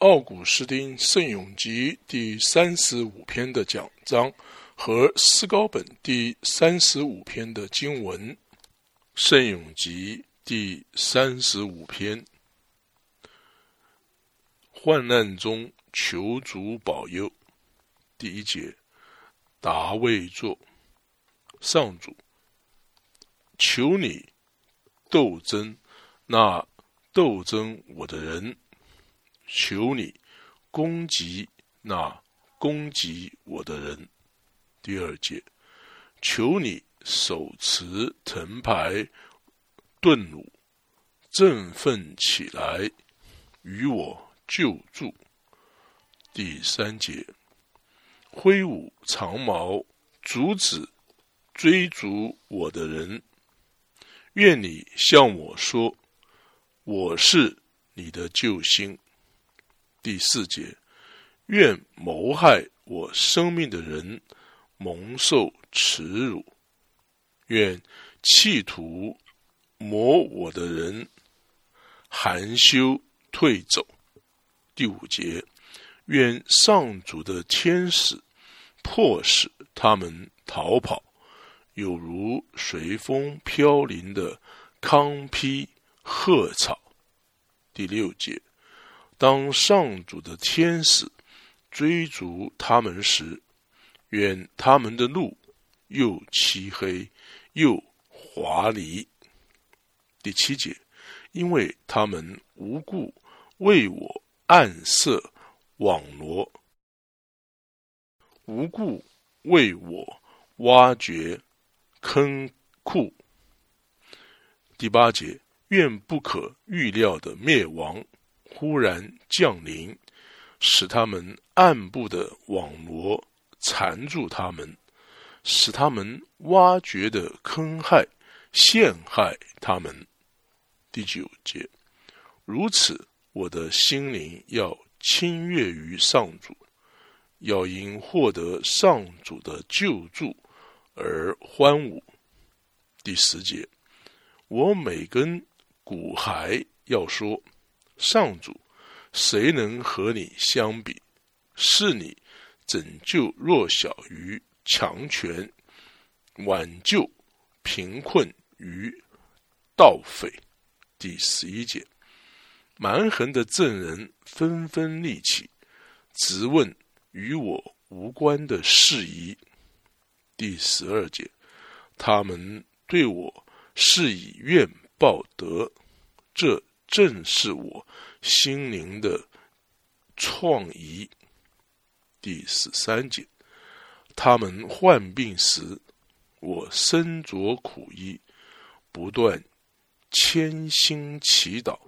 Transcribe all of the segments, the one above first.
奥古斯丁《圣咏集》第三十五篇的讲章和斯高本第三十五篇的经文，《圣咏集》第三十五篇，患难中求主保佑。第一节，达卫作。上主，求你斗争那斗争我的人，求你攻击那攻击我的人。第二节，求你手持藤牌盾弩，振奋起来，与我救助。第三节。挥舞长矛，阻止追逐我的人。愿你向我说：“我是你的救星。”第四节，愿谋害我生命的人蒙受耻辱；愿企图磨我的人含羞退走。第五节，愿上主的天使。迫使他们逃跑，有如随风飘零的康披鹤草。第六节，当上主的天使追逐他们时，愿他们的路又漆黑又滑离。第七节，因为他们无故为我暗设网罗。无故为我挖掘坑库。第八节，愿不可预料的灭亡忽然降临，使他们暗部的网罗缠住他们，使他们挖掘的坑害陷害他们。第九节，如此，我的心灵要亲悦于上主。要因获得上主的救助而欢舞。第十节，我每根骨骸要说：上主，谁能和你相比？是你拯救弱小于强权，挽救贫困于盗匪。第十一节，蛮横的证人纷纷立起，直问。与我无关的事宜，第十二节，他们对我是以怨报德，这正是我心灵的创意。第十三节，他们患病时，我身着苦衣，不断谦心祈祷，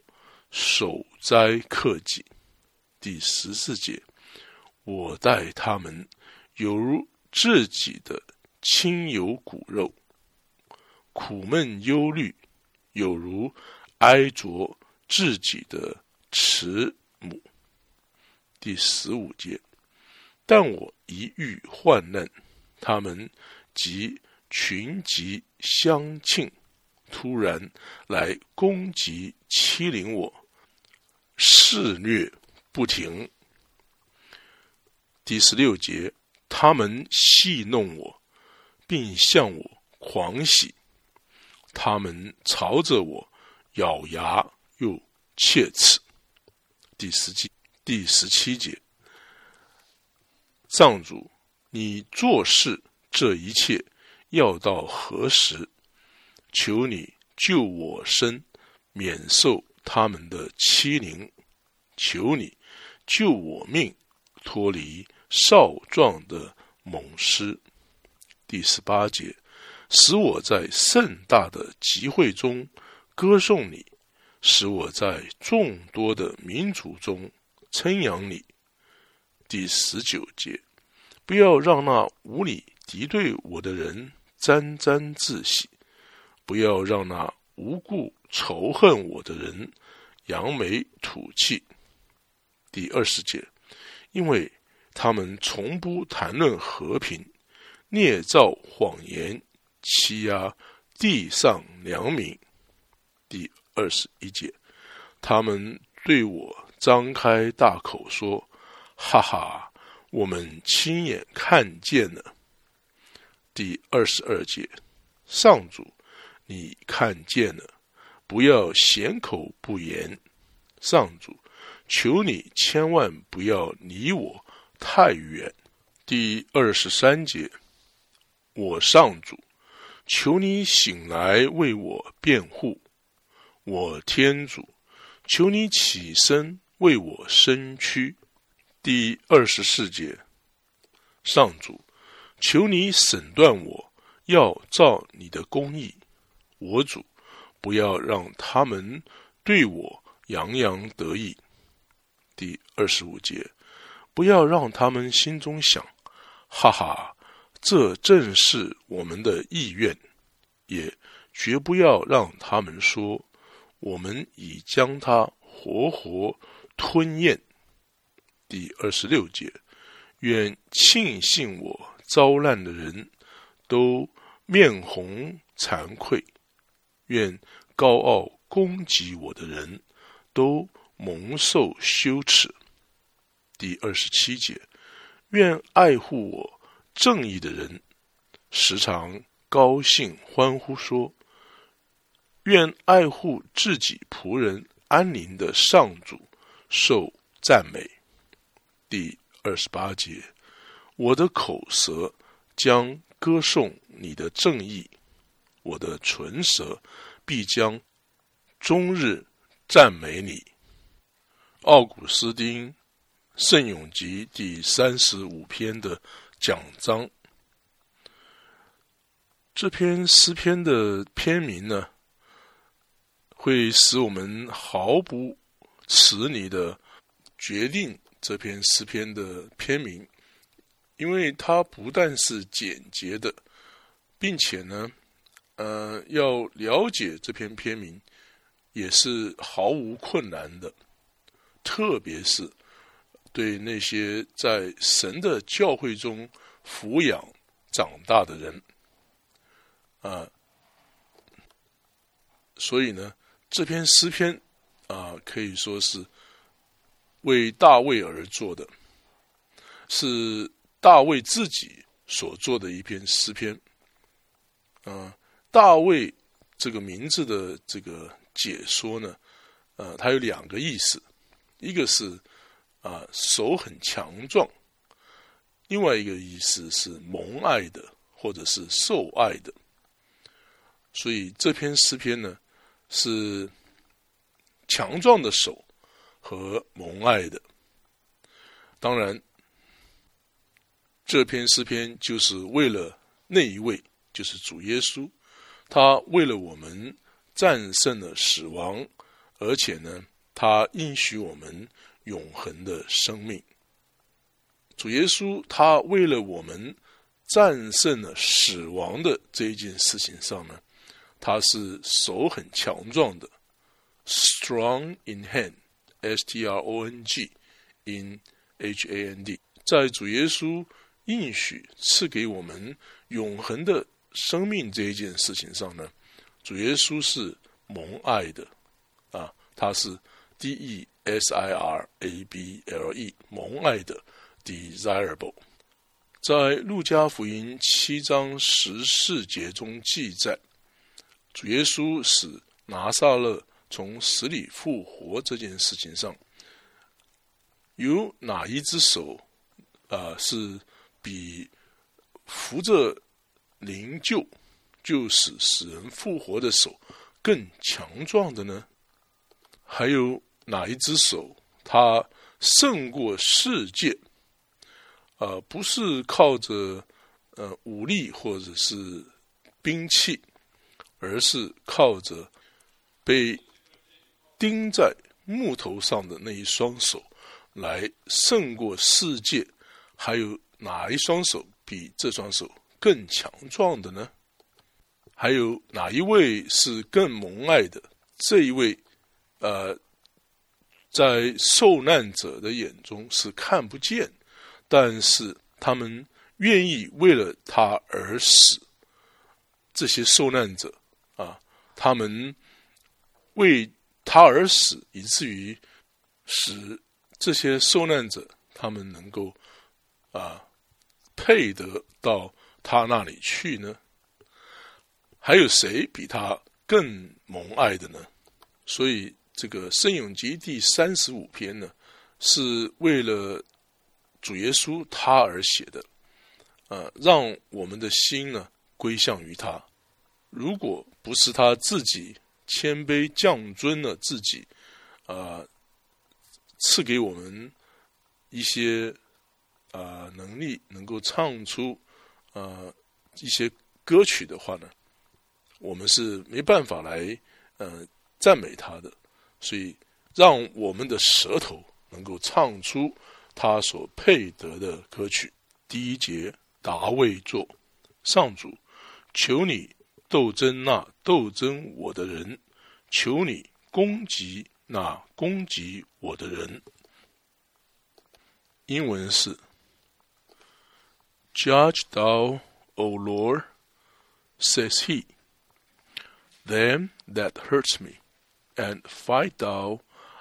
守斋克己。第十四节。我待他们犹如自己的亲友骨肉，苦闷忧虑，有如哀着自己的慈母。第十五节，但我一遇患难，他们即群集相庆，突然来攻击欺凌我，肆虐不停。第十六节，他们戏弄我，并向我狂喜；他们朝着我咬牙又切齿。第十七第十七节，藏主，你做事这一切要到何时？求你救我身，免受他们的欺凌；求你救我命，脱离。少壮的猛狮，第十八节，使我在盛大的集会中歌颂你，使我在众多的民族中称扬你。第十九节，不要让那无理敌对我的人沾沾自喜，不要让那无故仇恨我的人扬眉吐气。第二十节，因为。他们从不谈论和平，捏造谎言，欺压地上良民。第二十一节，他们对我张开大口说：“哈哈，我们亲眼看见了。”第二十二节，上主，你看见了，不要咸口不言。上主，求你千万不要离我太远。第二十三节，我上主，求你醒来为我辩护。我天主，求你起身为我伸屈。第二十四节，上主，求你审断我，要照你的公义。我主，不要让他们对我洋洋得意。第二十五节，不要让他们心中想：哈哈，这正是我们的意愿。也绝不要让他们说。我们已将他活活吞咽。第二十六节，愿庆幸我遭难的人都面红惭愧；愿高傲攻击我的人都蒙受羞耻。第二十七节，愿爱护我正义的人时常高兴欢呼说。愿爱护自己仆人安宁的上主受赞美。第二十八节，我的口舌将歌颂你的正义，我的唇舌必将终日赞美你。奥古斯丁《圣咏集》第三十五篇的讲章，这篇诗篇的篇名呢？会使我们毫不迟疑的决定这篇诗篇的篇名，因为它不但是简洁的，并且呢，呃，要了解这篇篇名也是毫无困难的，特别是对那些在神的教会中抚养长大的人，啊，所以呢。这篇诗篇啊，可以说是为大卫而做的，是大卫自己所做的一篇诗篇。啊，大卫这个名字的这个解说呢，呃，它有两个意思，一个是啊手很强壮，另外一个意思是蒙爱的或者是受爱的。所以这篇诗篇呢。是强壮的手和蒙爱的。当然，这篇诗篇就是为了那一位，就是主耶稣，他为了我们战胜了死亡，而且呢，他应许我们永恒的生命。主耶稣他为了我们战胜了死亡的这一件事情上呢。他是手很强壮的，strong in hand，s t r o n g in h a n d，在主耶稣应许赐给我们永恒的生命这一件事情上呢，主耶稣是蒙爱的。啊，他是 d e s i r a b l e 蒙爱的 desirable，在路加福音七章十四节中记载。主耶稣使拿撒勒从死里复活这件事情上，有哪一只手啊是比扶着灵柩就使死人复活的手更强壮的呢？还有哪一只手它胜过世界？啊，不是靠着呃武力或者是兵器。而是靠着被钉在木头上的那一双手来胜过世界，还有哪一双手比这双手更强壮的呢？还有哪一位是更蒙爱的？这一位，呃，在受难者的眼中是看不见，但是他们愿意为了他而死。这些受难者。他们为他而死，以至于使这些受难者他们能够啊配得到他那里去呢？还有谁比他更蒙爱的呢？所以这个《圣咏集》第三十五篇呢，是为了主耶稣他而写的，呃，让我们的心呢归向于他。如果不是他自己谦卑降尊了自己，啊，赐给我们一些啊能力，能够唱出啊一些歌曲的话呢，我们是没办法来呃赞美他的。所以，让我们的舌头能够唱出他所配得的歌曲。第一节，达卫作上主，求你。斗争那斗争我的人，求你攻击那攻击我的人。英文是：Judge thou, O Lord, says he, them that hurts me, and fight thou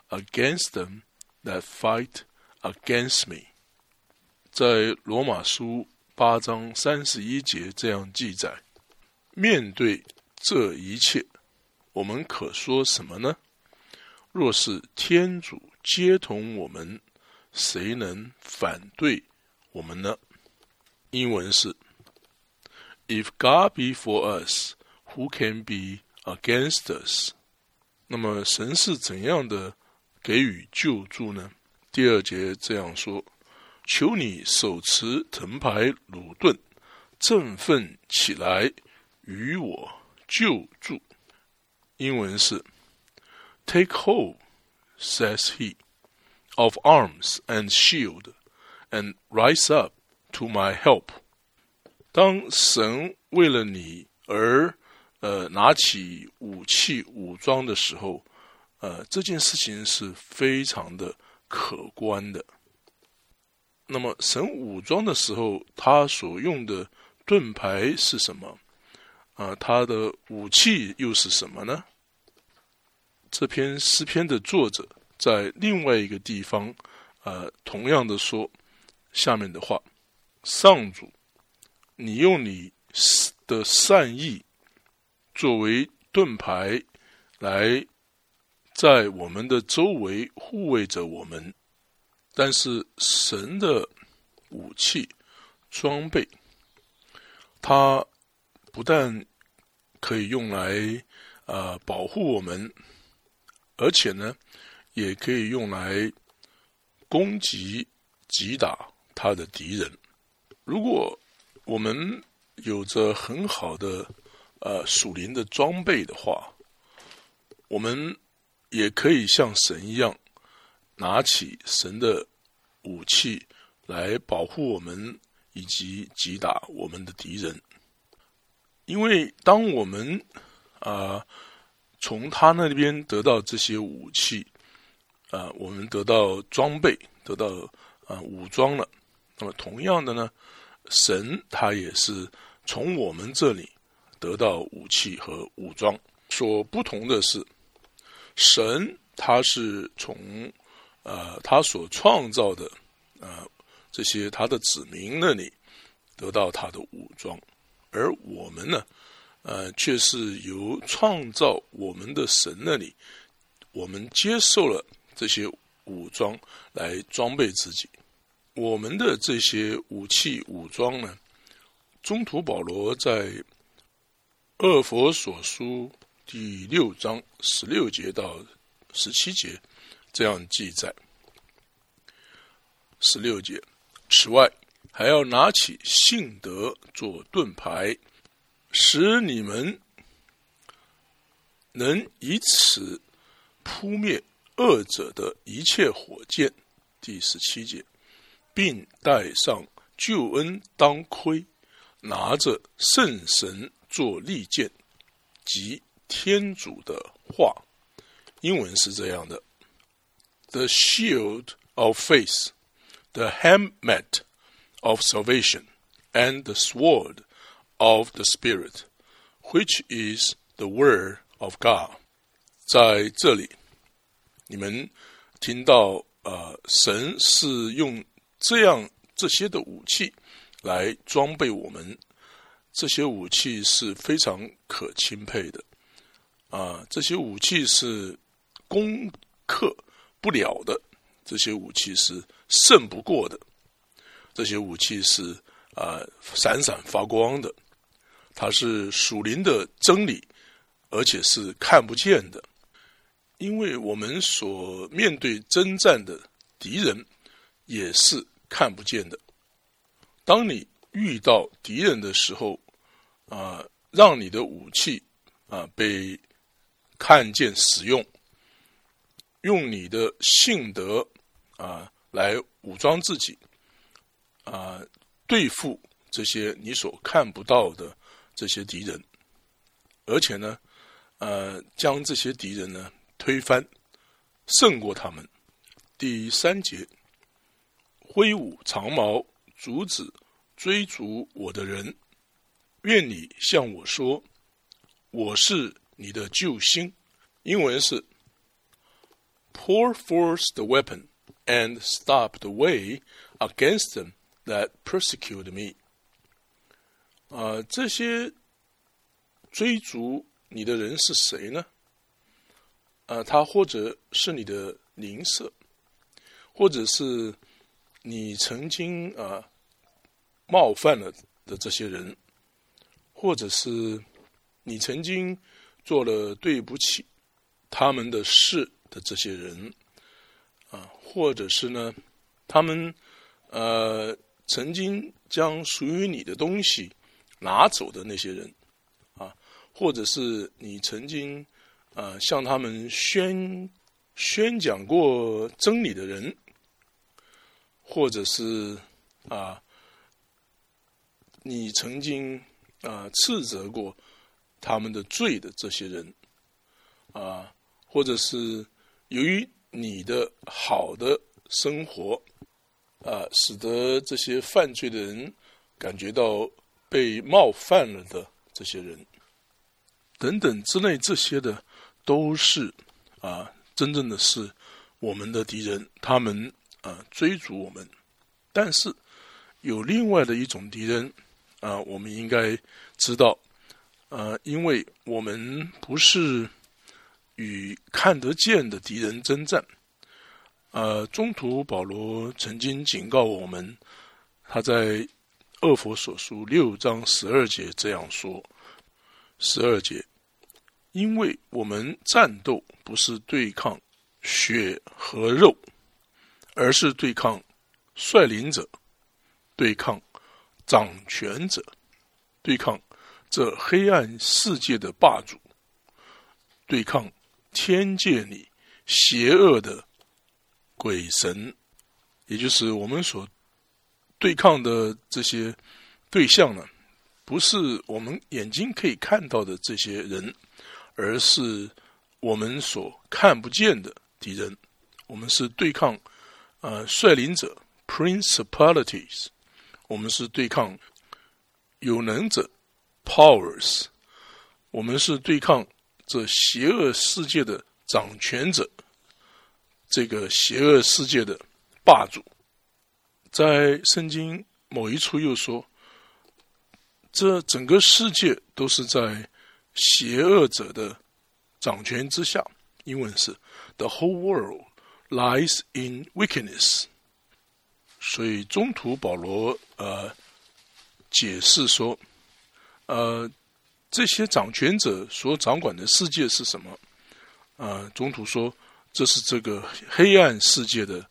against them that fight against me。在罗马书八章三十一节这样记载。面对这一切，我们可说什么呢？若是天主接同我们，谁能反对我们呢？英文是：If God be for us, who can be against us？那么神是怎样的给予救助呢？第二节这样说：求你手持藤牌鲁盾，振奋起来。与我救助，英文是 “Take hold,” says he, “of arms and shield, and rise up to my help.” 当神为了你而呃拿起武器武装的时候，呃这件事情是非常的可观的。那么神武装的时候，他所用的盾牌是什么？啊，他的武器又是什么呢？这篇诗篇的作者在另外一个地方，呃，同样的说下面的话：上主，你用你的善意作为盾牌，来在我们的周围护卫着我们。但是神的武器装备，他。不但可以用来啊保护我们，而且呢，也可以用来攻击、击打他的敌人。如果我们有着很好的呃属灵的装备的话，我们也可以像神一样，拿起神的武器来保护我们以及击打我们的敌人。因为当我们啊从他那边得到这些武器啊，我们得到装备，得到啊武装了。那么同样的呢，神他也是从我们这里得到武器和武装。所不同的是，神他是从呃他所创造的啊这些他的子民那里得到他的武装。而我们呢，呃，却是由创造我们的神那里，我们接受了这些武装来装备自己。我们的这些武器武装呢，中途保罗在《二佛所书》第六章十六节到十七节这样记载：十六节，此外。还要拿起信德做盾牌，使你们能以此扑灭恶者的一切火箭。第十七节，并带上救恩当盔，拿着圣神做利剑，即天主的话。英文是这样的：The shield of faith, the helmet. Of salvation and the sword of the Spirit, which is the word of God。在这里，你们听到呃，神是用这样这些的武器来装备我们，这些武器是非常可钦佩的啊！这些武器是攻克不了的，这些武器是胜不过的，这些武器是啊闪闪发光的，它是属灵的真理，而且是看不见的。因为我们所面对征战的敌人也是看不见的。当你遇到敌人的时候，啊，让你的武器啊被看见使用，用你的性德啊来武装自己，啊，对付这些你所看不到的这些敌人，而且呢，呃，将这些敌人呢。推翻，胜过他们。第三节，挥舞长矛，阻止追逐我的人。愿你向我说：“我是你的救星。”英文是 “Pour forth the weapon and stop the way against them that persecute me。”啊，这些追逐你的人是谁呢？呃，他或者是你的邻舍，或者是你曾经啊冒犯了的这些人，或者是你曾经做了对不起他们的事的这些人，啊，或者是呢，他们呃曾经将属于你的东西拿走的那些人，啊，或者是你曾经。啊，向他们宣宣讲过真理的人，或者是啊，你曾经啊斥责过他们的罪的这些人，啊，或者是由于你的好的生活啊，使得这些犯罪的人感觉到被冒犯了的这些人，等等之类这些的。都是啊，真正的是我们的敌人，他们啊追逐我们。但是有另外的一种敌人啊，我们应该知道，呃，因为我们不是与看得见的敌人征战。呃，中途保罗曾经警告我们，他在恶佛所书六章十二节这样说：十二节。因为我们战斗不是对抗血和肉，而是对抗率领者，对抗掌权者，对抗这黑暗世界的霸主，对抗天界里邪恶的鬼神，也就是我们所对抗的这些对象呢，不是我们眼睛可以看到的这些人。而是我们所看不见的敌人，我们是对抗呃率领者 （principalities），我们是对抗有能者 （powers），我们是对抗这邪恶世界的掌权者，这个邪恶世界的霸主。在圣经某一处又说，这整个世界都是在。邪恶者的掌权之下，英文是 “The whole world lies in wickedness”。所以中途保罗呃解释说，呃这些掌权者所掌管的世界是什么？呃，中途说这是这个黑暗世界的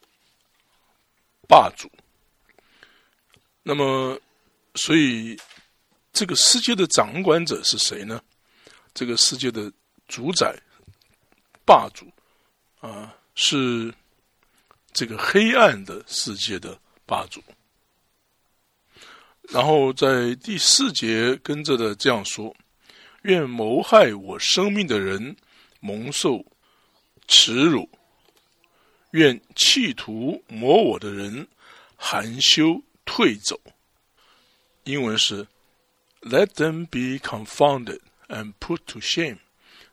霸主。那么，所以这个世界的掌管者是谁呢？这个世界的主宰、霸主啊，是这个黑暗的世界的霸主。然后在第四节跟着的这样说：“愿谋害我生命的人蒙受耻辱，愿企图磨我的人含羞退走。”英文是 “Let them be confounded。” and put to shame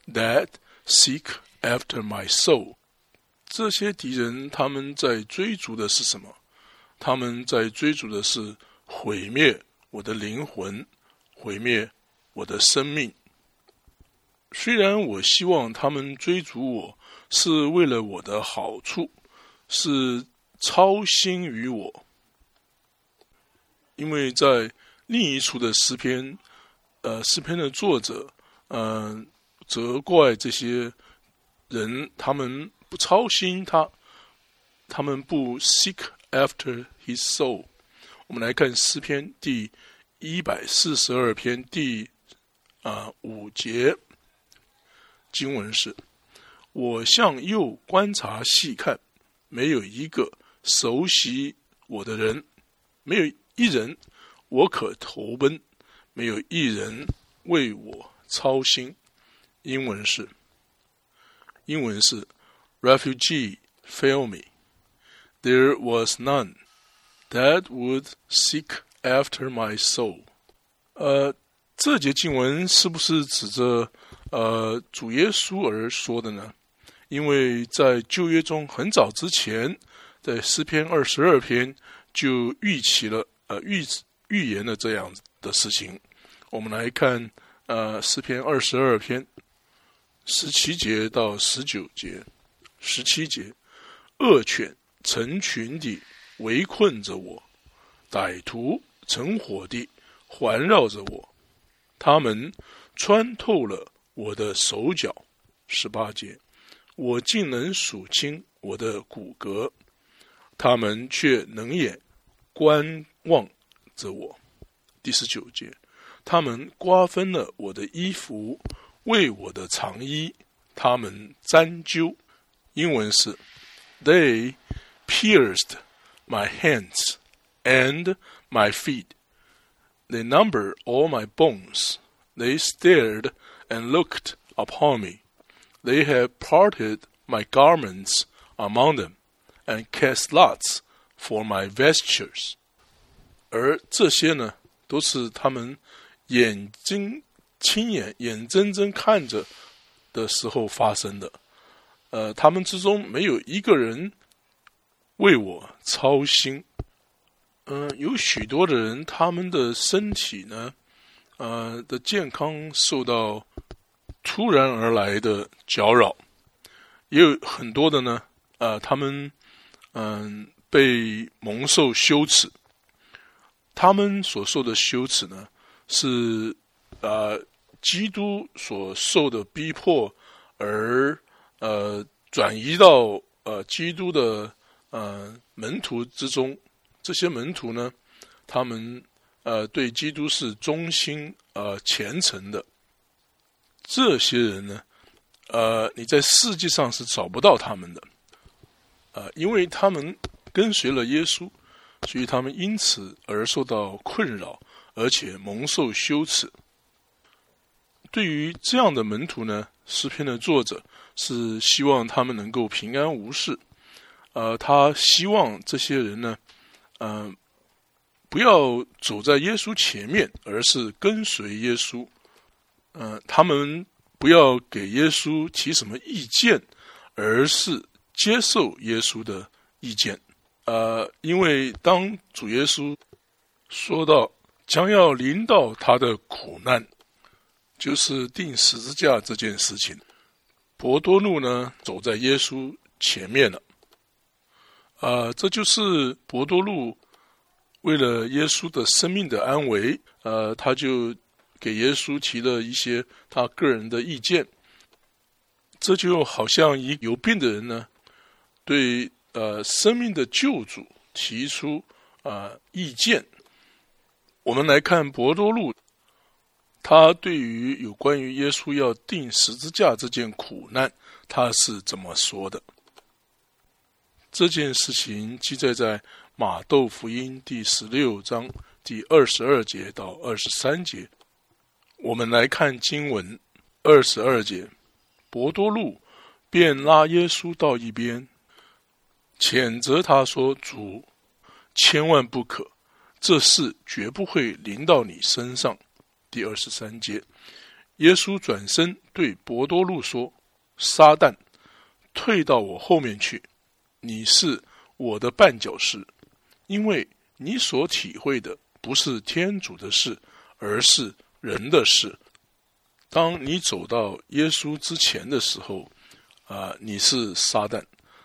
that seek after my soul。这些敌人他们在追逐的是什么？他们在追逐的是毁灭我的灵魂，毁灭我的生命。虽然我希望他们追逐我是为了我的好处，是操心于我，因为在另一处的诗篇，呃，诗篇的作者，嗯，责怪这些人，他们。不操心他，他们不 seek after his soul。我们来看诗篇第一百四十二篇第啊五节经文是：我向右观察细看，没有一个熟悉我的人，没有一人我可投奔，没有一人为我操心。英文是，英文是。refugee fail me. There was none that would seek after my soul. 呃，这节经文是不是指着呃主耶稣而说的呢？因为在旧约中很早之前，在诗篇二十二篇就预起了呃预预言了这样的事情。我们来看呃诗篇二十二篇十七节到十九节。十七节，恶犬成群地围困着我，歹徒成伙地环绕着我，他们穿透了我的手脚。十八节，我竟能数清我的骨骼，他们却冷眼观望着我。第十九节，他们瓜分了我的衣服，为我的长衣，他们沾揪。英文是，They pierced my hands and my feet. They number all my bones. They stared and looked upon me. They have parted my garments among them and cast lots for my vestures. 而这些呢，都是他们眼睛亲眼眼睁睁看着的时候发生的。呃，他们之中没有一个人为我操心。嗯，有许多的人，他们的身体呢，呃，的健康受到突然而来的搅扰，也有很多的呢，呃，他们嗯被蒙受羞耻。他们所受的羞耻呢，是呃基督所受的逼迫而。呃，转移到呃基督的呃门徒之中，这些门徒呢，他们呃对基督是忠心呃虔诚的。这些人呢，呃，你在世界上是找不到他们的，呃，因为他们跟随了耶稣，所以他们因此而受到困扰，而且蒙受羞耻。对于这样的门徒呢，诗篇的作者。是希望他们能够平安无事，呃，他希望这些人呢，嗯，不要走在耶稣前面，而是跟随耶稣，嗯，他们不要给耶稣提什么意见，而是接受耶稣的意见，呃，因为当主耶稣说到将要临到他的苦难，就是钉十字架这件事情。博多禄呢，走在耶稣前面了。啊，这就是博多禄为了耶稣的生命的安危，呃，他就给耶稣提了一些他个人的意见。这就好像一有病的人呢，对呃生命的救主提出啊意见。我们来看博多禄。他对于有关于耶稣要钉十字架这件苦难，他是怎么说的？这件事情记载在马窦福音第十六章第二十二节到二十三节。我们来看经文二十二节，伯多禄便拉耶稣到一边，谴责他说：“主，千万不可，这事绝不会临到你身上。”第二十三节，耶稣转身对伯多禄说：“撒旦，退到我后面去，你是我的绊脚石，因为你所体会的不是天主的事，而是人的事。当你走到耶稣之前的时候，啊，你是撒旦；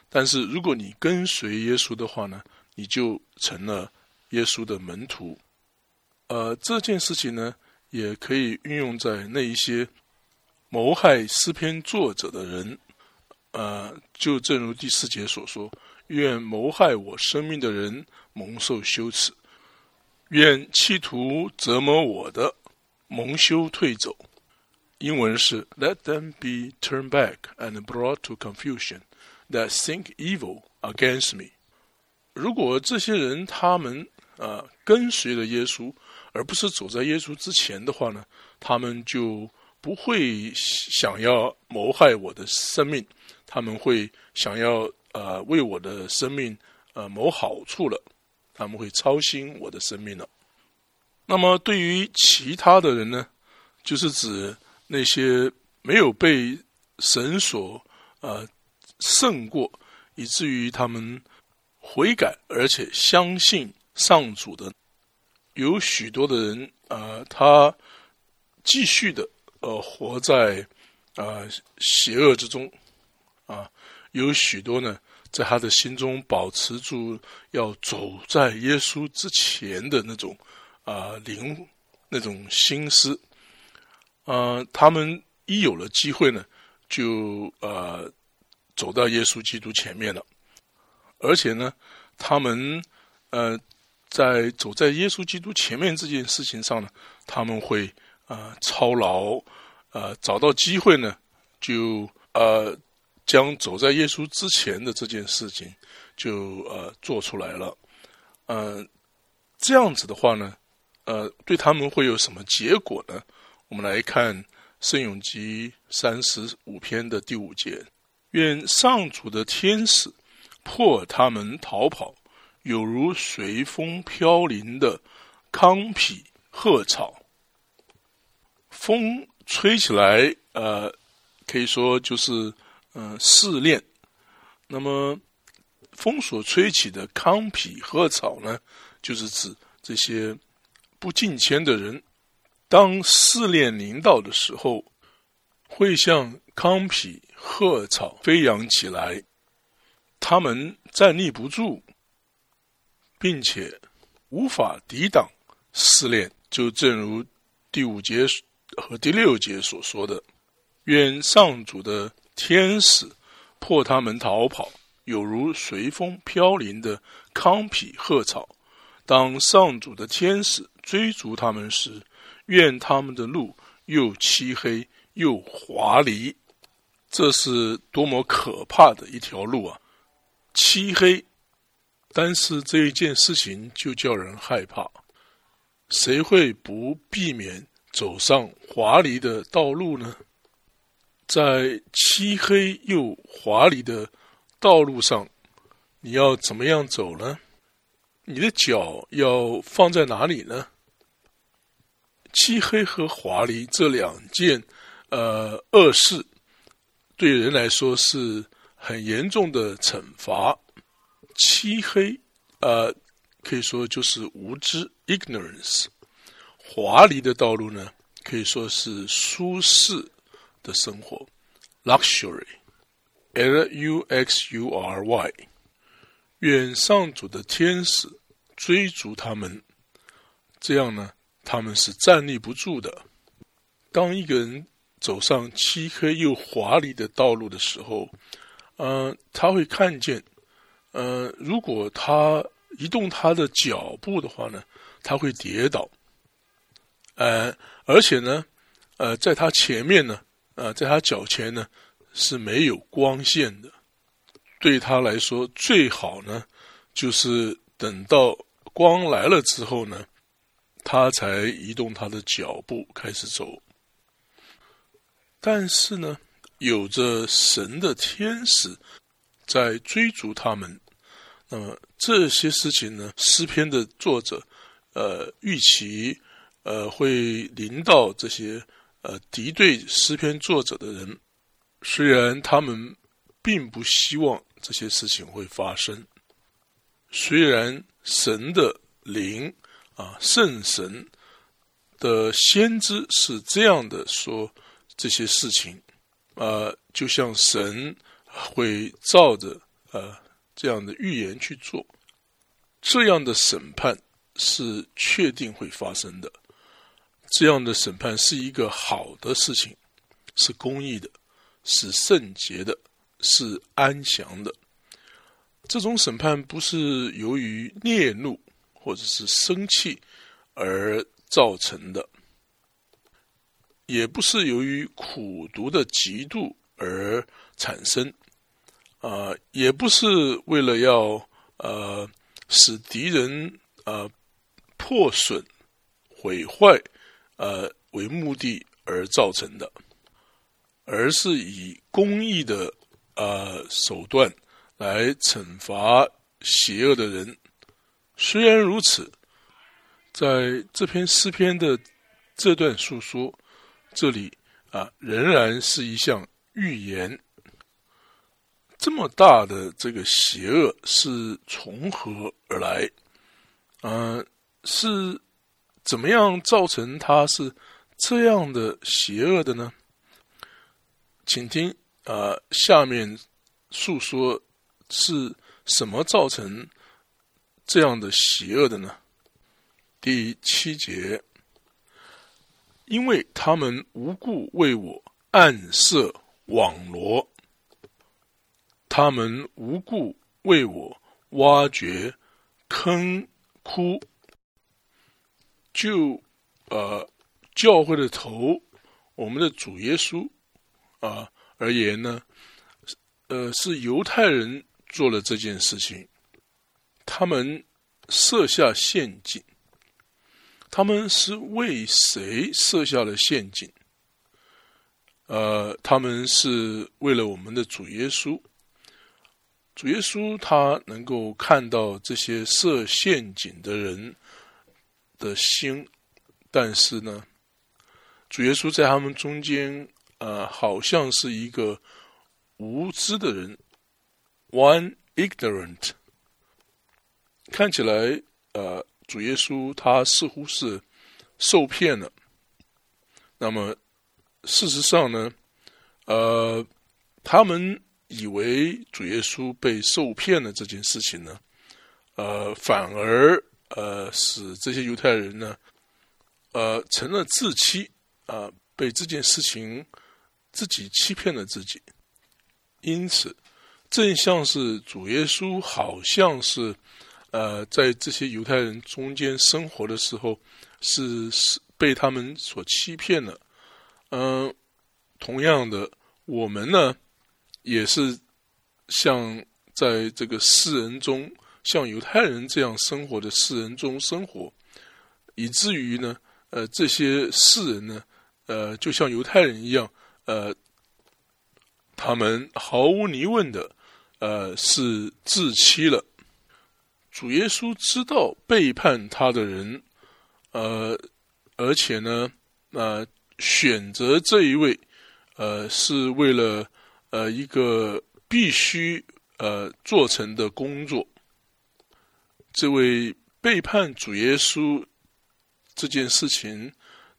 但是如果你跟随耶稣的话呢，你就成了耶稣的门徒。呃，这件事情呢，也可以运用在那一些谋害诗篇作者的人。呃，就正如第四节所说：“愿谋害我生命的人蒙受羞耻，愿企图折磨我的蒙羞退走。”英文是 "Let them be turned back and brought to confusion that think evil against me." 如果这些人他们啊跟随了耶稣，而不是走在耶稣之前的话呢，他们就不会想要谋害我的生命，他们会想要呃为我的生命呃谋好处了，他们会操心我的生命了。那么对于其他的人呢，就是指。那些没有被神所呃胜过，以至于他们悔改而且相信上主的，有许多的人啊，他继续的呃活在啊邪恶之中啊，有许多呢在他的心中保持住要走在耶稣之前的那种啊灵那种心思。呃，他们一有了机会呢，就呃走到耶稣基督前面了，而且呢，他们呃在走在耶稣基督前面这件事情上呢，他们会啊操劳，呃找到机会呢，就呃将走在耶稣之前的这件事情就呃做出来了，呃这样子的话呢，呃对他们会有什么结果呢？我们来看《圣咏集》三十五篇的第五节：“愿上主的天使破他们逃跑，有如随风飘零的糠皮鹤草。风吹起来，呃，可以说就是嗯试炼。那么，风所吹起的糠皮鹤草呢，就是指这些不敬谦的人。”当试炼临到的时候，会像糠皮鹤草飞扬起来，他们站立不住，并且无法抵挡试炼。就正如第五节和第六节所说的：“愿上主的天使破他们逃跑，有如随风飘零的糠皮鹤草。当上主的天使追逐他们时。”愿他们的路又漆黑又滑离，这是多么可怕的一条路啊！漆黑，但是这一件事情就叫人害怕。谁会不避免走上华丽的道路呢？在漆黑又华丽的道路上，你要怎么样走呢？你的脚要放在哪里呢？漆黑和华丽这两件，呃，恶事，对人来说是很严重的惩罚。漆黑，呃，可以说就是无知 （ignorance）。华丽的道路呢，可以说是舒适的生活 （luxury），L-U-X-U-R-Y。愿上主的天使追逐他们，这样呢？他们是站立不住的。当一个人走上漆黑又华丽的道路的时候，呃，他会看见，呃，如果他移动他的脚步的话呢，他会跌倒。呃，而且呢，呃，在他前面呢，呃，在他脚前呢是没有光线的。对他来说，最好呢，就是等到光来了之后呢。他才移动他的脚步开始走，但是呢，有着神的天使在追逐他们。那么这些事情呢，诗篇的作者呃预期呃会临到这些呃敌对诗篇作者的人，虽然他们并不希望这些事情会发生。虽然神的灵啊，圣神的先知是这样的说这些事情，啊，就像神会照着呃这样的预言去做，这样的审判是确定会发生的。这样的审判是一个好的事情，是公义的，是圣洁的，是安详的。这种审判不是由于烈怒或者是生气而造成的，也不是由于苦读的嫉妒而产生，啊，也不是为了要呃使敌人呃破损毁坏。呃，为目的而造成的，而是以公益的呃手段来惩罚邪恶的人。虽然如此，在这篇诗篇的这段述说，这里啊仍然是一项预言。这么大的这个邪恶是从何而来？嗯，是。怎么样造成他是这样的邪恶的呢？请听啊，下面诉说是什么造成这样的邪恶的呢？第七节，因为他们无故为我暗设网罗，他们无故为我挖掘坑窟。就呃教会的头，我们的主耶稣啊而言呢，呃是犹太人做了这件事情，他们设下陷阱，他们是为谁设下了陷阱？呃，他们是为了我们的主耶稣，主耶稣他能够看到这些设陷阱的人。的心，但是呢，主耶稣在他们中间，呃，好像是一个无知的人，one ignorant，看起来，呃，主耶稣他似乎是受骗了。那么，事实上呢，呃，他们以为主耶稣被受骗了这件事情呢，呃，反而。呃，使这些犹太人呢，呃，成了自欺啊，被这件事情自己欺骗了自己。因此，正像是主耶稣，好像是呃，在这些犹太人中间生活的时候，是是被他们所欺骗了。嗯，同样的，我们呢，也是像在这个世人中。像犹太人这样生活的世人中生活，以至于呢，呃，这些世人呢，呃，就像犹太人一样，呃，他们毫无疑问的，呃，是自欺了。主耶稣知道背叛他的人，呃，而且呢，呃，选择这一位，呃，是为了呃一个必须呃做成的工作。这位背叛主耶稣这件事情，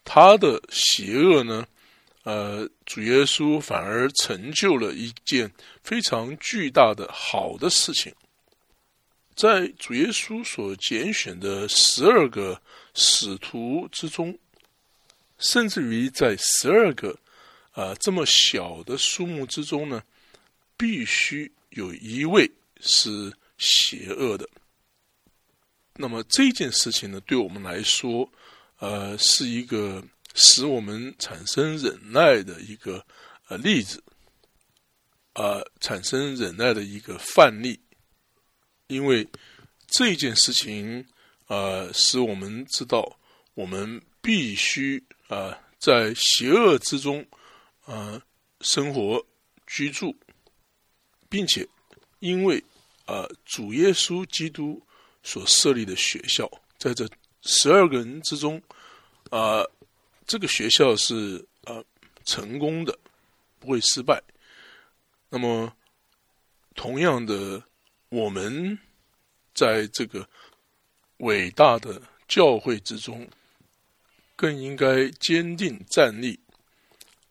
他的邪恶呢？呃，主耶稣反而成就了一件非常巨大的好的事情。在主耶稣所拣选的十二个使徒之中，甚至于在十二个啊这么小的数目之中呢，必须有一位是邪恶的。那么这件事情呢，对我们来说，呃，是一个使我们产生忍耐的一个呃例子，啊，产生忍耐的一个范例。因为这件事情，呃，使我们知道，我们必须啊，在邪恶之中啊生活居住，并且因为啊，主耶稣基督。所设立的学校，在这十二个人之中，啊，这个学校是啊成功的，不会失败。那么，同样的，我们在这个伟大的教会之中，更应该坚定站立。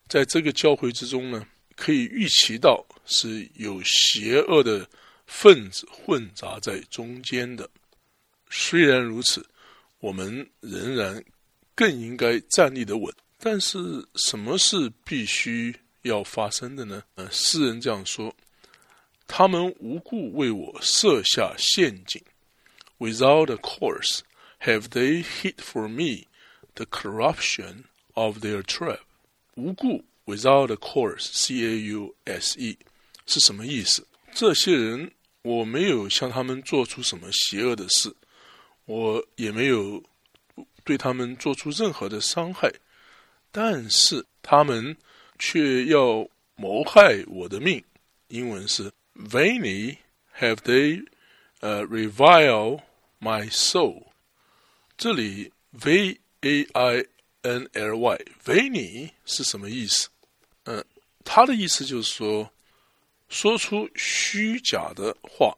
在这个教会之中呢，可以预期到是有邪恶的分子混杂在中间的。虽然如此，我们仍然更应该站立的稳。但是，什么是必须要发生的呢？呃，诗人这样说：他们无故为我设下陷阱，without a course have they hid for me the corruption of their trap。无故 without a course，c a u s e 是什么意思？这些人，我没有向他们做出什么邪恶的事。我也没有对他们做出任何的伤害，但是他们却要谋害我的命。英文是 “vainly have they 呃 revile my soul”。这里 “v a i n l y” “vainly” 是什么意思？嗯，他的意思就是说，说出虚假的话。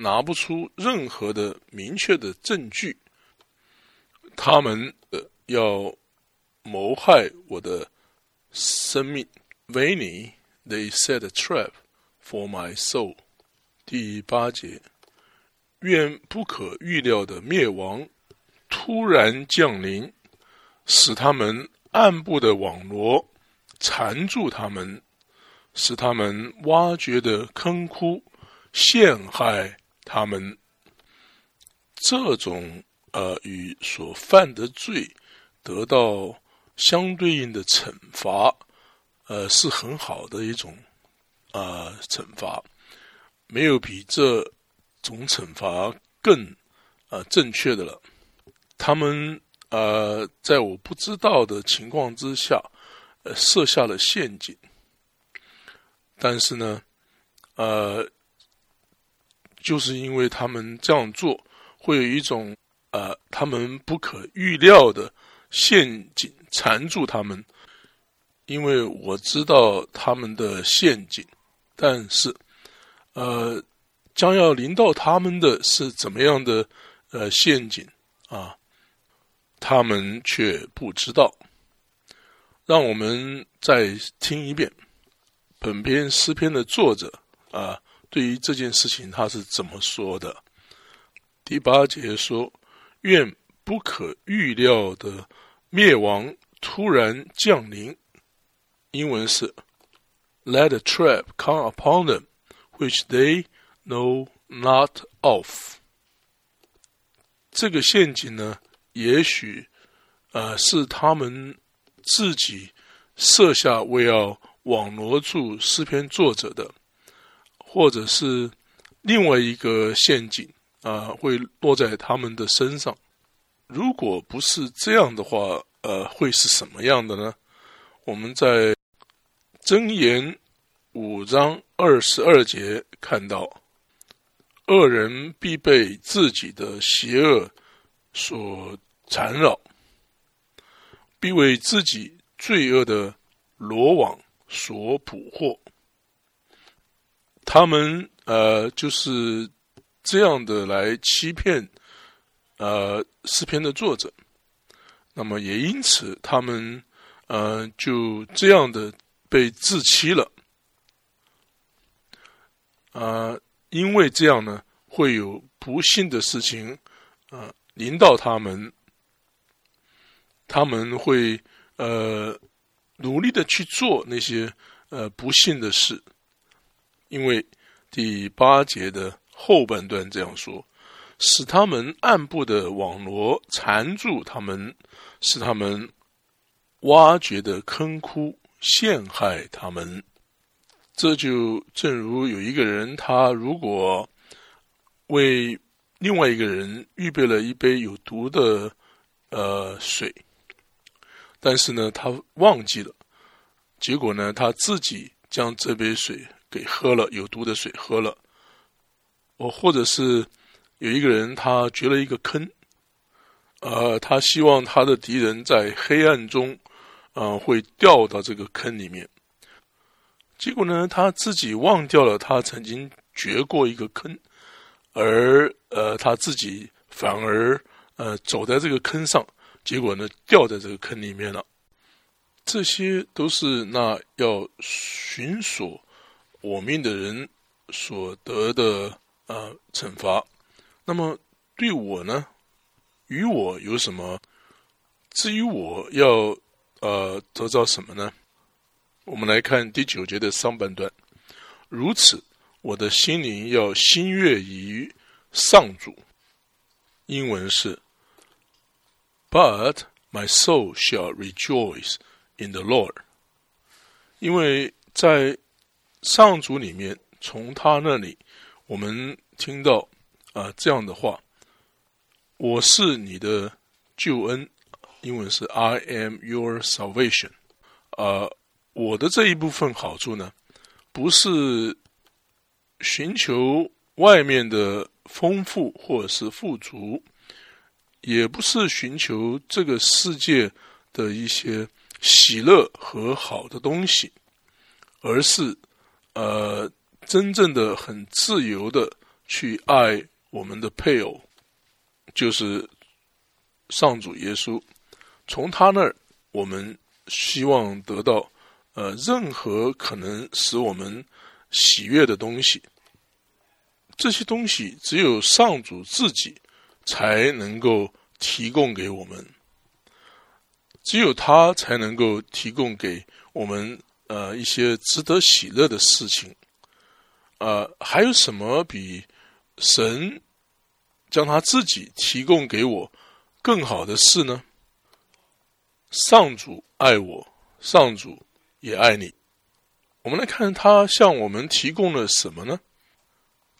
拿不出任何的明确的证据，他们呃要谋害我的生命。Vainly they set a trap for my soul。第八节，愿不可预料的灭亡突然降临，使他们暗部的网罗缠住他们，使他们挖掘的坑窟陷害。他们这种呃与所犯的罪得到相对应的惩罚，呃是很好的一种啊惩罚，没有比这种惩罚更啊正确的了。他们呃在我不知道的情况之下，呃设下了陷阱，但是呢，呃。就是因为他们这样做，会有一种呃，他们不可预料的陷阱缠住他们。因为我知道他们的陷阱，但是呃，将要临到他们的是怎么样的呃陷阱啊？他们却不知道。让我们再听一遍本篇诗篇的作者啊。对于这件事情，他是怎么说的？第八节说：“愿不可预料的灭亡突然降临。”英文是 “Let a trap come upon them, which they know not of。”这个陷阱呢，也许呃是他们自己设下，为要网罗住诗篇作者的。或者是另外一个陷阱啊，会落在他们的身上。如果不是这样的话，呃，会是什么样的呢？我们在箴言五章二十二节看到，恶人必被自己的邪恶所缠绕，必为自己罪恶的罗网所捕获。他们呃就是这样的来欺骗呃诗篇的作者，那么也因此他们呃就这样的被自欺了。啊，因为这样呢会有不幸的事情啊临到他们，他们会呃努力的去做那些呃不幸的事。因为第八节的后半段这样说，使他们暗部的网罗缠住他们，使他们挖掘的坑窟。陷害他们。这就正如有一个人，他如果为另外一个人预备了一杯有毒的呃水，但是呢，他忘记了，结果呢，他自己将这杯水。给喝了有毒的水喝了，我，或者是有一个人他掘了一个坑，呃，他希望他的敌人在黑暗中，呃，会掉到这个坑里面。结果呢，他自己忘掉了他曾经掘过一个坑，而呃他自己反而呃走在这个坑上，结果呢掉在这个坑里面了。这些都是那要寻索我命的人所得的啊惩罚。那么对我呢，与我有什么？至于我要呃得到什么呢？我们来看第九节的上半段。如此，我的心灵要心悦于上主。英文是：But my soul shall rejoice in the Lord。因为在上主里面，从他那里，我们听到啊这样的话：我是你的救恩。英文是 I am your salvation。呃。我的这一部分好处呢，不是寻求外面的丰富或者是富足，也不是寻求这个世界的一些喜乐和好的东西，而是呃，真正的很自由的去爱我们的配偶，就是上主耶稣。从他那儿，我们希望得到。呃，任何可能使我们喜悦的东西，这些东西只有上主自己才能够提供给我们，只有他才能够提供给我们呃一些值得喜乐的事情。呃，还有什么比神将他自己提供给我更好的事呢？上主爱我，上主。也爱你。我们来看他向我们提供了什么呢？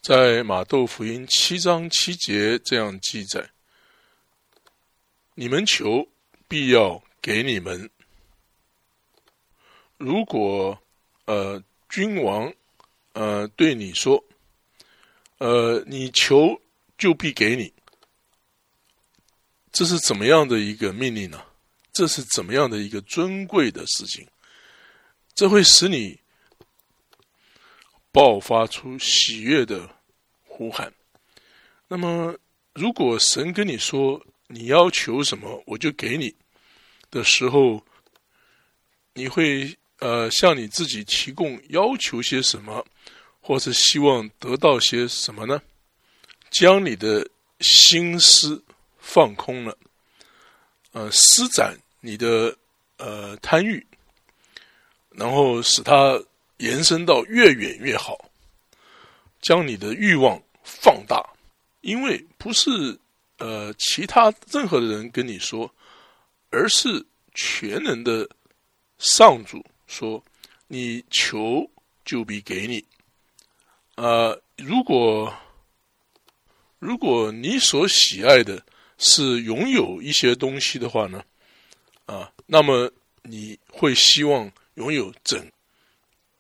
在马窦福音七章七节这样记载：“你们求，必要给你们。如果呃君王呃对你说，呃你求就必给你，这是怎么样的一个命令呢？这是怎么样的一个尊贵的事情？”这会使你爆发出喜悦的呼喊。那么，如果神跟你说你要求什么，我就给你的时候，你会呃向你自己提供要求些什么，或是希望得到些什么呢？将你的心思放空了，呃，施展你的呃贪欲。然后使它延伸到越远越好，将你的欲望放大，因为不是呃其他任何的人跟你说，而是全能的上主说，你求就必给你。呃，如果如果你所喜爱的是拥有一些东西的话呢，啊，那么你会希望。拥有整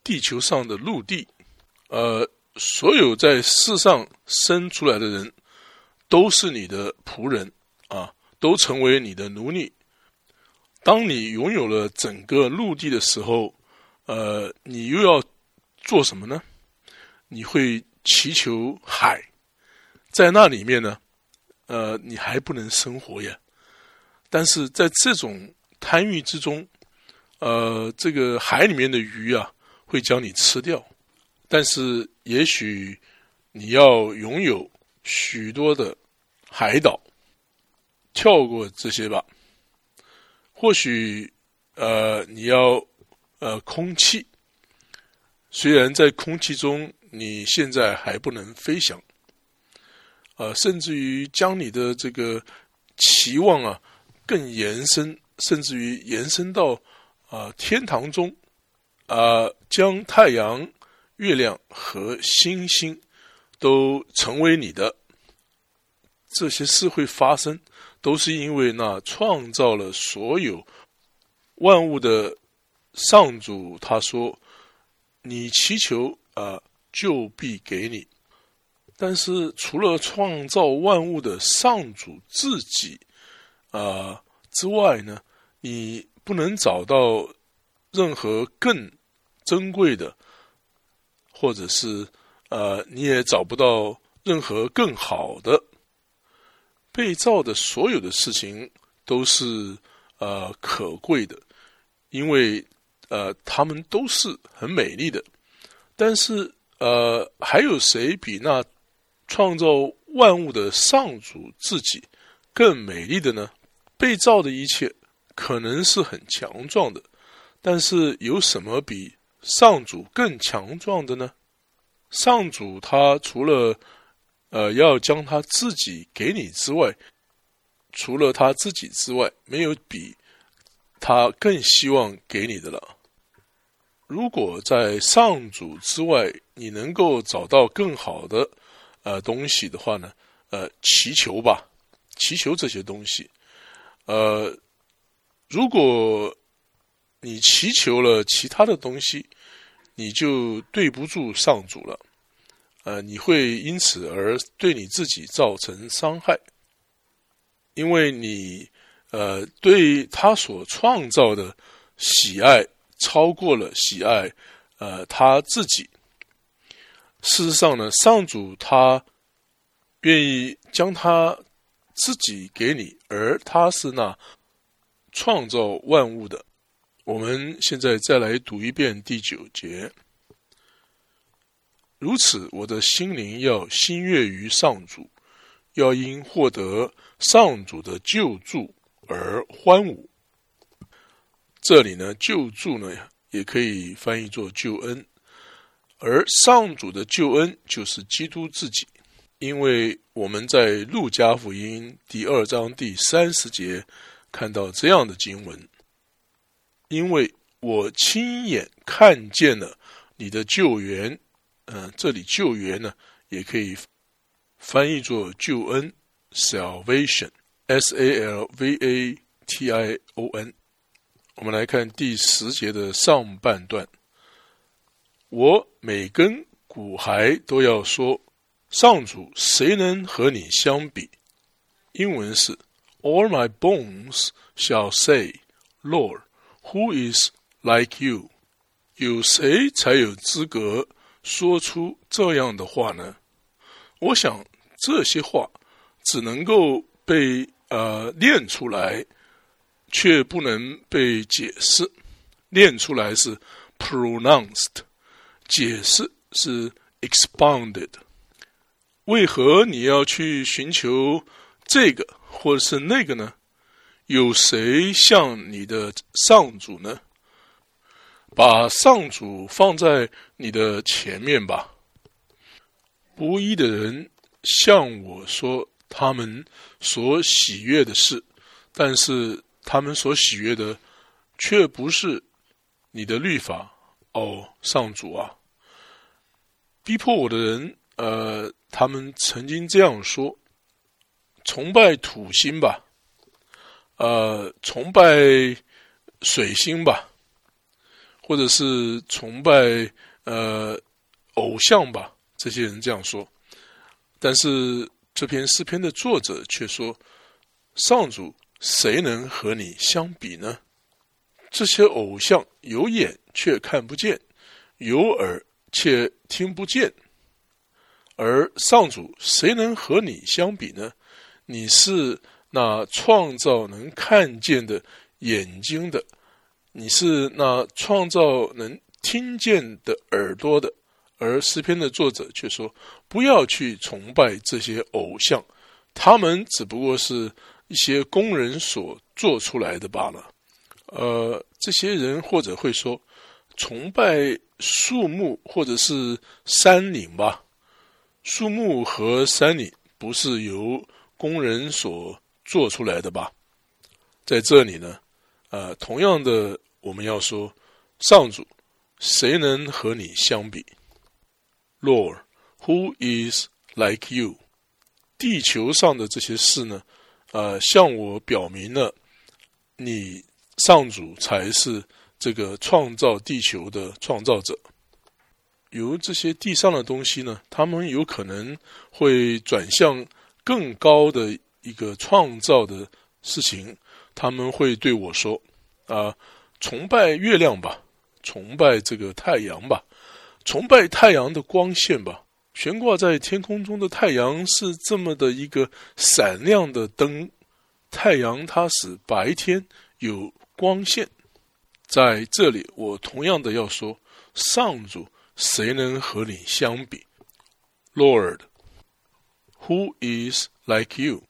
地球上的陆地，呃，所有在世上生出来的人都是你的仆人啊，都成为你的奴隶。当你拥有了整个陆地的时候，呃，你又要做什么呢？你会祈求海，在那里面呢，呃，你还不能生活呀。但是在这种贪欲之中。呃，这个海里面的鱼啊，会将你吃掉。但是，也许你要拥有许多的海岛，跳过这些吧。或许，呃，你要呃空气，虽然在空气中你现在还不能飞翔，呃，甚至于将你的这个期望啊更延伸，甚至于延伸到。啊，天堂中，啊，将太阳、月亮和星星都成为你的，这些事会发生，都是因为那创造了所有万物的上主他说：“你祈求啊，就必给你。”但是除了创造万物的上主自己啊之外呢，你。不能找到任何更珍贵的或者是呃，你也找不到任何更好的。被造的所有的事情都是呃可贵的，因为呃他们都是很美丽的。但是呃，还有谁比那创造万物的上主自己更美丽的呢？被造的一切可能是很强壮的，但是有什么比上主更强壮的呢？上主他除了呃，要将他自己给你之外，除了他自己之外，没有比他更希望给你的了。如果在上主之外，你能够找到更好的呃东西的话呢？呃，祈求吧，祈求这些东西。呃，如果你祈求了其他的东西，你就对不住上主了。呃，你会因此而对你自己造成伤害，因为你呃对他所创造的喜爱超过了喜爱呃他自己。事实上呢，上主他愿意将他自己给你，而他是那创造万物的。我们现在再来读一遍第九节。如此，我的心灵要心悦于上主，要因获得上主的救助而欢舞。这里呢，救助呢也可以翻译作救恩，而上主的救恩就是基督自己，因为我们在路加福音第二章第三十节看到这样的经文：因为我亲眼看见了你的救援。嗯，这里救援呢，也可以翻译作救恩 （salvation），s a l v a t i o n。我们来看第十节的上半段：我每根骨骸都要说，上主谁能和你相比？英文是：All my bones shall say, Lord, who is like you？有谁才有资格？说出这样的话呢？我想这些话只能够被呃念出来，却不能被解释。念出来是 pronounced，解释是 expounded。为何你要去寻求这个或者是那个呢？有谁像你的上主呢？把上主放在你的前面吧。不义的人向我说他们所喜悦的事，但是他们所喜悦的却不是你的律法。哦，上主啊！逼迫我的人，呃，他们曾经这样说：崇拜土星吧，呃，崇拜水星吧。或者是崇拜呃偶像吧，这些人这样说。但是这篇诗篇的作者却说：“上主，谁能和你相比呢？这些偶像有眼却看不见，有耳却听不见。而上主，谁能和你相比呢？你是那创造能看见的眼睛的。”你是那创造能听见的耳朵的，而诗篇的作者却说：不要去崇拜这些偶像，他们只不过是一些工人所做出来的罢了。呃，这些人或者会说，崇拜树木或者是山岭吧？树木和山岭不是由工人所做出来的吧？在这里呢，呃，同样的。我们要说，上主，谁能和你相比？Lord, who is like you？地球上的这些事呢？呃，向我表明了，你上主才是这个创造地球的创造者。由这些地上的东西呢，他们有可能会转向更高的一个创造的事情。他们会对我说：“啊。”崇拜月亮吧，崇拜这个太阳吧，崇拜太阳的光线吧。悬挂在天空中的太阳是这么的一个闪亮的灯，太阳它使白天有光线。在这里，我同样的要说，上主谁能和你相比，Lord？” Who is like you？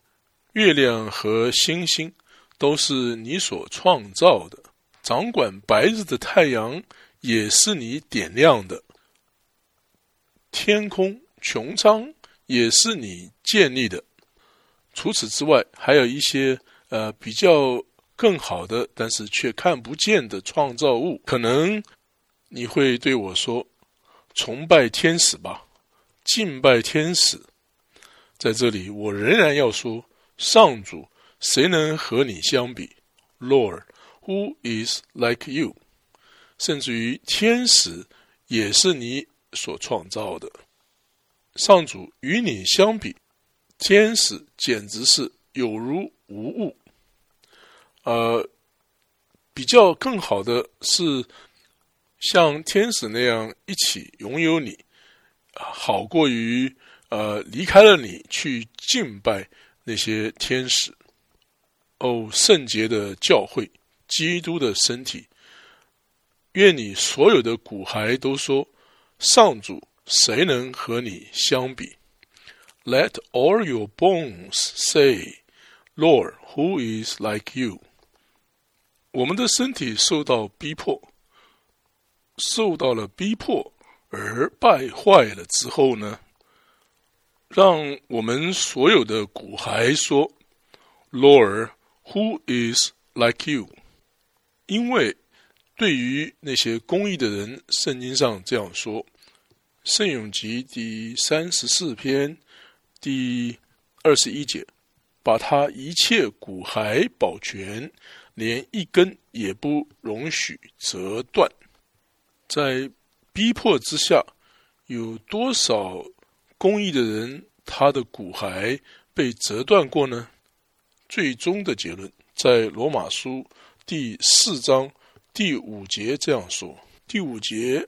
月亮和星星都是你所创造的，掌管白日的太阳也是你点亮的。天空穹苍也是你建立的。除此之外，还有一些呃比较更好的，但是却看不见的创造物。可能你会对我说：“崇拜天使吧，敬拜天使。”在这里，我仍然要说：上主，谁能和你相比？Lord，Who is like you？甚至于天使也是你。所创造的上主与你相比，天使简直是有如无物。呃，比较更好的是像天使那样一起拥有你，好过于呃离开了你去敬拜那些天使。哦，圣洁的教会，基督的身体，愿你所有的骨骸都说。上主，谁能和你相比？Let all your bones say, Lord, who is like you？我们的身体受到逼迫，受到了逼迫而败坏了之后呢？让我们所有的骨骸说，Lord, who is like you？因为。对于那些公益的人，圣经上这样说：《圣咏集》第三十四篇第二十一节，把他一切骨骸保全，连一根也不容许折断。在逼迫之下，有多少公益的人，他的骨骸被折断过呢？最终的结论，在罗马书第四章。第五节这样说：第五节，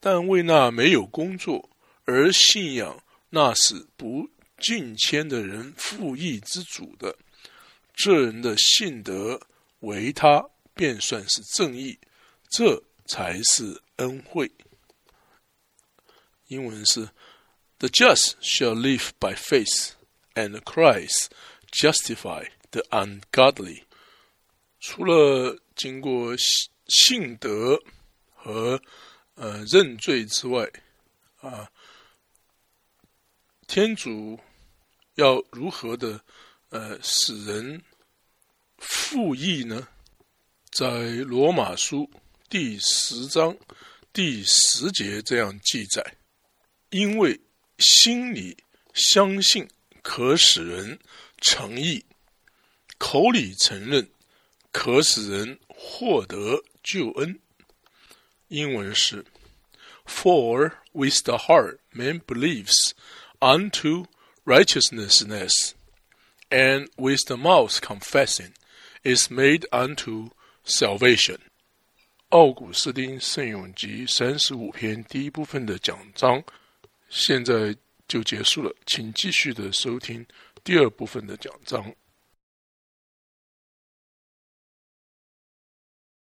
但为那没有工作而信仰那是不敬谦的人复义之主的，这人的信德为他便算是正义，这才是恩惠。英文是：The just shall live by faith, and Christ justify the ungodly。除了经过信德和呃认罪之外，啊，天主要如何的呃使人复义呢？在罗马书第十章第十节这样记载：因为心里相信可使人诚意，口里承认可使人。获得救恩。英文是：For with the heart man believes unto righteousness, and with the mouth confessing is made unto salvation。奥古斯丁圣咏集三十五篇第一部分的讲章，现在就结束了，请继续的收听第二部分的讲章。